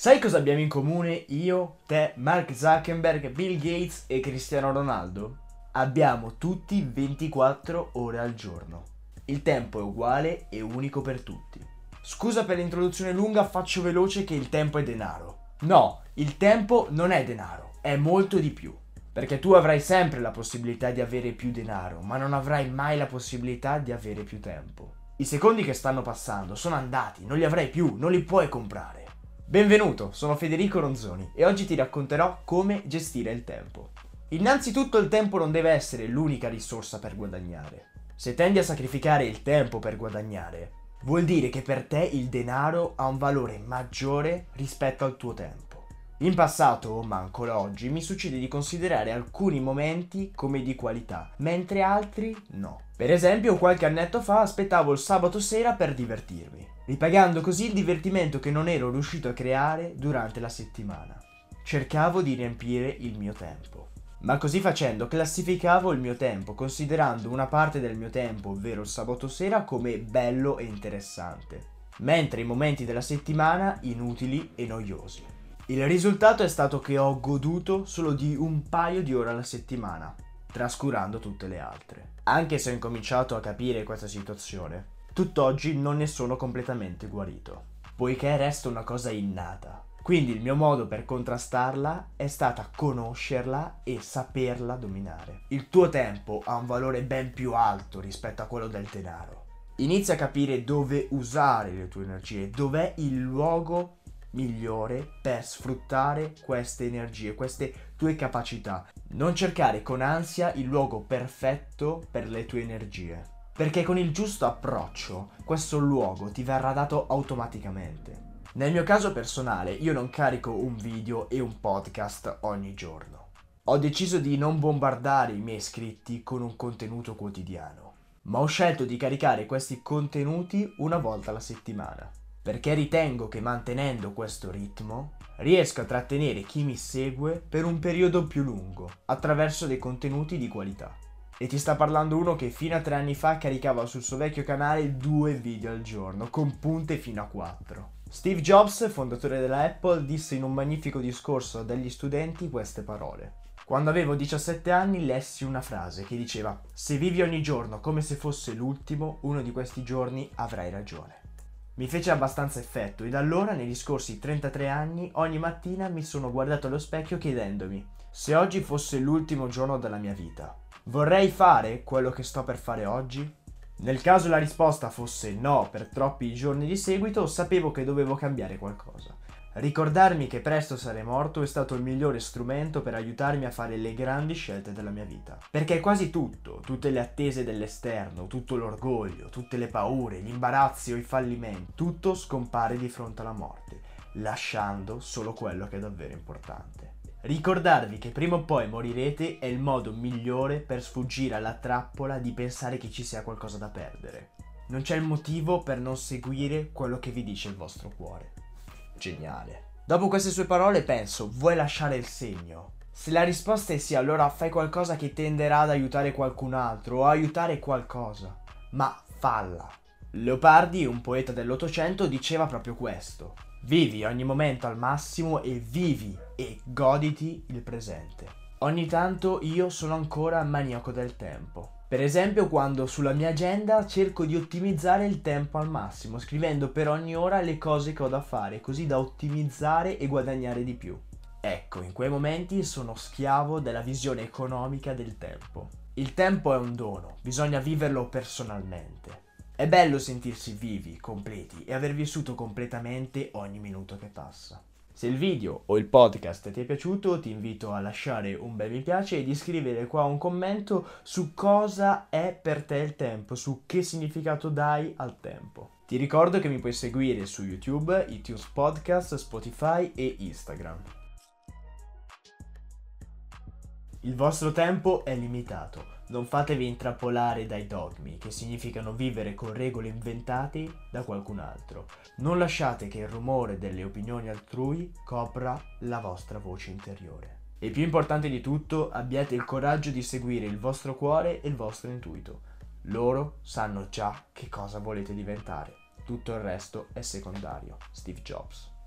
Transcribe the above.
Sai cosa abbiamo in comune io, te, Mark Zuckerberg, Bill Gates e Cristiano Ronaldo? Abbiamo tutti 24 ore al giorno. Il tempo è uguale e unico per tutti. Scusa per l'introduzione lunga, faccio veloce che il tempo è denaro. No, il tempo non è denaro, è molto di più. Perché tu avrai sempre la possibilità di avere più denaro, ma non avrai mai la possibilità di avere più tempo. I secondi che stanno passando sono andati, non li avrai più, non li puoi comprare. Benvenuto, sono Federico Ronzoni e oggi ti racconterò come gestire il tempo. Innanzitutto il tempo non deve essere l'unica risorsa per guadagnare. Se tendi a sacrificare il tempo per guadagnare, vuol dire che per te il denaro ha un valore maggiore rispetto al tuo tempo. In passato, ma ancora oggi, mi succede di considerare alcuni momenti come di qualità, mentre altri no. Per esempio, qualche annetto fa aspettavo il sabato sera per divertirmi ripagando così il divertimento che non ero riuscito a creare durante la settimana. Cercavo di riempire il mio tempo. Ma così facendo classificavo il mio tempo, considerando una parte del mio tempo, ovvero il sabato sera, come bello e interessante, mentre i momenti della settimana inutili e noiosi. Il risultato è stato che ho goduto solo di un paio di ore alla settimana, trascurando tutte le altre. Anche se ho incominciato a capire questa situazione, tutt'oggi non ne sono completamente guarito, poiché resta una cosa innata. Quindi il mio modo per contrastarla è stata conoscerla e saperla dominare. Il tuo tempo ha un valore ben più alto rispetto a quello del denaro. Inizia a capire dove usare le tue energie, dov'è il luogo migliore per sfruttare queste energie, queste tue capacità. Non cercare con ansia il luogo perfetto per le tue energie perché con il giusto approccio questo luogo ti verrà dato automaticamente. Nel mio caso personale io non carico un video e un podcast ogni giorno. Ho deciso di non bombardare i miei iscritti con un contenuto quotidiano, ma ho scelto di caricare questi contenuti una volta alla settimana, perché ritengo che mantenendo questo ritmo riesco a trattenere chi mi segue per un periodo più lungo attraverso dei contenuti di qualità. E ti sta parlando uno che fino a tre anni fa caricava sul suo vecchio canale due video al giorno, con punte fino a quattro. Steve Jobs, fondatore della Apple, disse in un magnifico discorso degli studenti queste parole. Quando avevo 17 anni lessi una frase che diceva Se vivi ogni giorno come se fosse l'ultimo, uno di questi giorni avrai ragione. Mi fece abbastanza effetto e da allora, negli scorsi 33 anni, ogni mattina mi sono guardato allo specchio chiedendomi se oggi fosse l'ultimo giorno della mia vita, Vorrei fare quello che sto per fare oggi? Nel caso la risposta fosse no per troppi giorni di seguito, sapevo che dovevo cambiare qualcosa. Ricordarmi che presto sarei morto è stato il migliore strumento per aiutarmi a fare le grandi scelte della mia vita. Perché quasi tutto, tutte le attese dell'esterno, tutto l'orgoglio, tutte le paure, gli imbarazzi o i fallimenti, tutto scompare di fronte alla morte, lasciando solo quello che è davvero importante. Ricordarvi che prima o poi morirete è il modo migliore per sfuggire alla trappola di pensare che ci sia qualcosa da perdere. Non c'è il motivo per non seguire quello che vi dice il vostro cuore. Geniale. Dopo queste sue parole penso, vuoi lasciare il segno? Se la risposta è sì, allora fai qualcosa che tenderà ad aiutare qualcun altro o aiutare qualcosa. Ma falla. Leopardi, un poeta dell'Ottocento, diceva proprio questo. Vivi ogni momento al massimo e vivi e goditi il presente. Ogni tanto io sono ancora maniaco del tempo. Per esempio quando sulla mia agenda cerco di ottimizzare il tempo al massimo, scrivendo per ogni ora le cose che ho da fare, così da ottimizzare e guadagnare di più. Ecco, in quei momenti sono schiavo della visione economica del tempo. Il tempo è un dono, bisogna viverlo personalmente. È bello sentirsi vivi, completi e aver vissuto completamente ogni minuto che passa. Se il video o il podcast ti è piaciuto ti invito a lasciare un bel mi piace e di scrivere qua un commento su cosa è per te il tempo, su che significato dai al tempo. Ti ricordo che mi puoi seguire su YouTube, iTunes Podcast, Spotify e Instagram. Il vostro tempo è limitato non fatevi intrappolare dai dogmi, che significano vivere con regole inventate da qualcun altro. Non lasciate che il rumore delle opinioni altrui copra la vostra voce interiore. E più importante di tutto, abbiate il coraggio di seguire il vostro cuore e il vostro intuito. Loro sanno già che cosa volete diventare. Tutto il resto è secondario. Steve Jobs.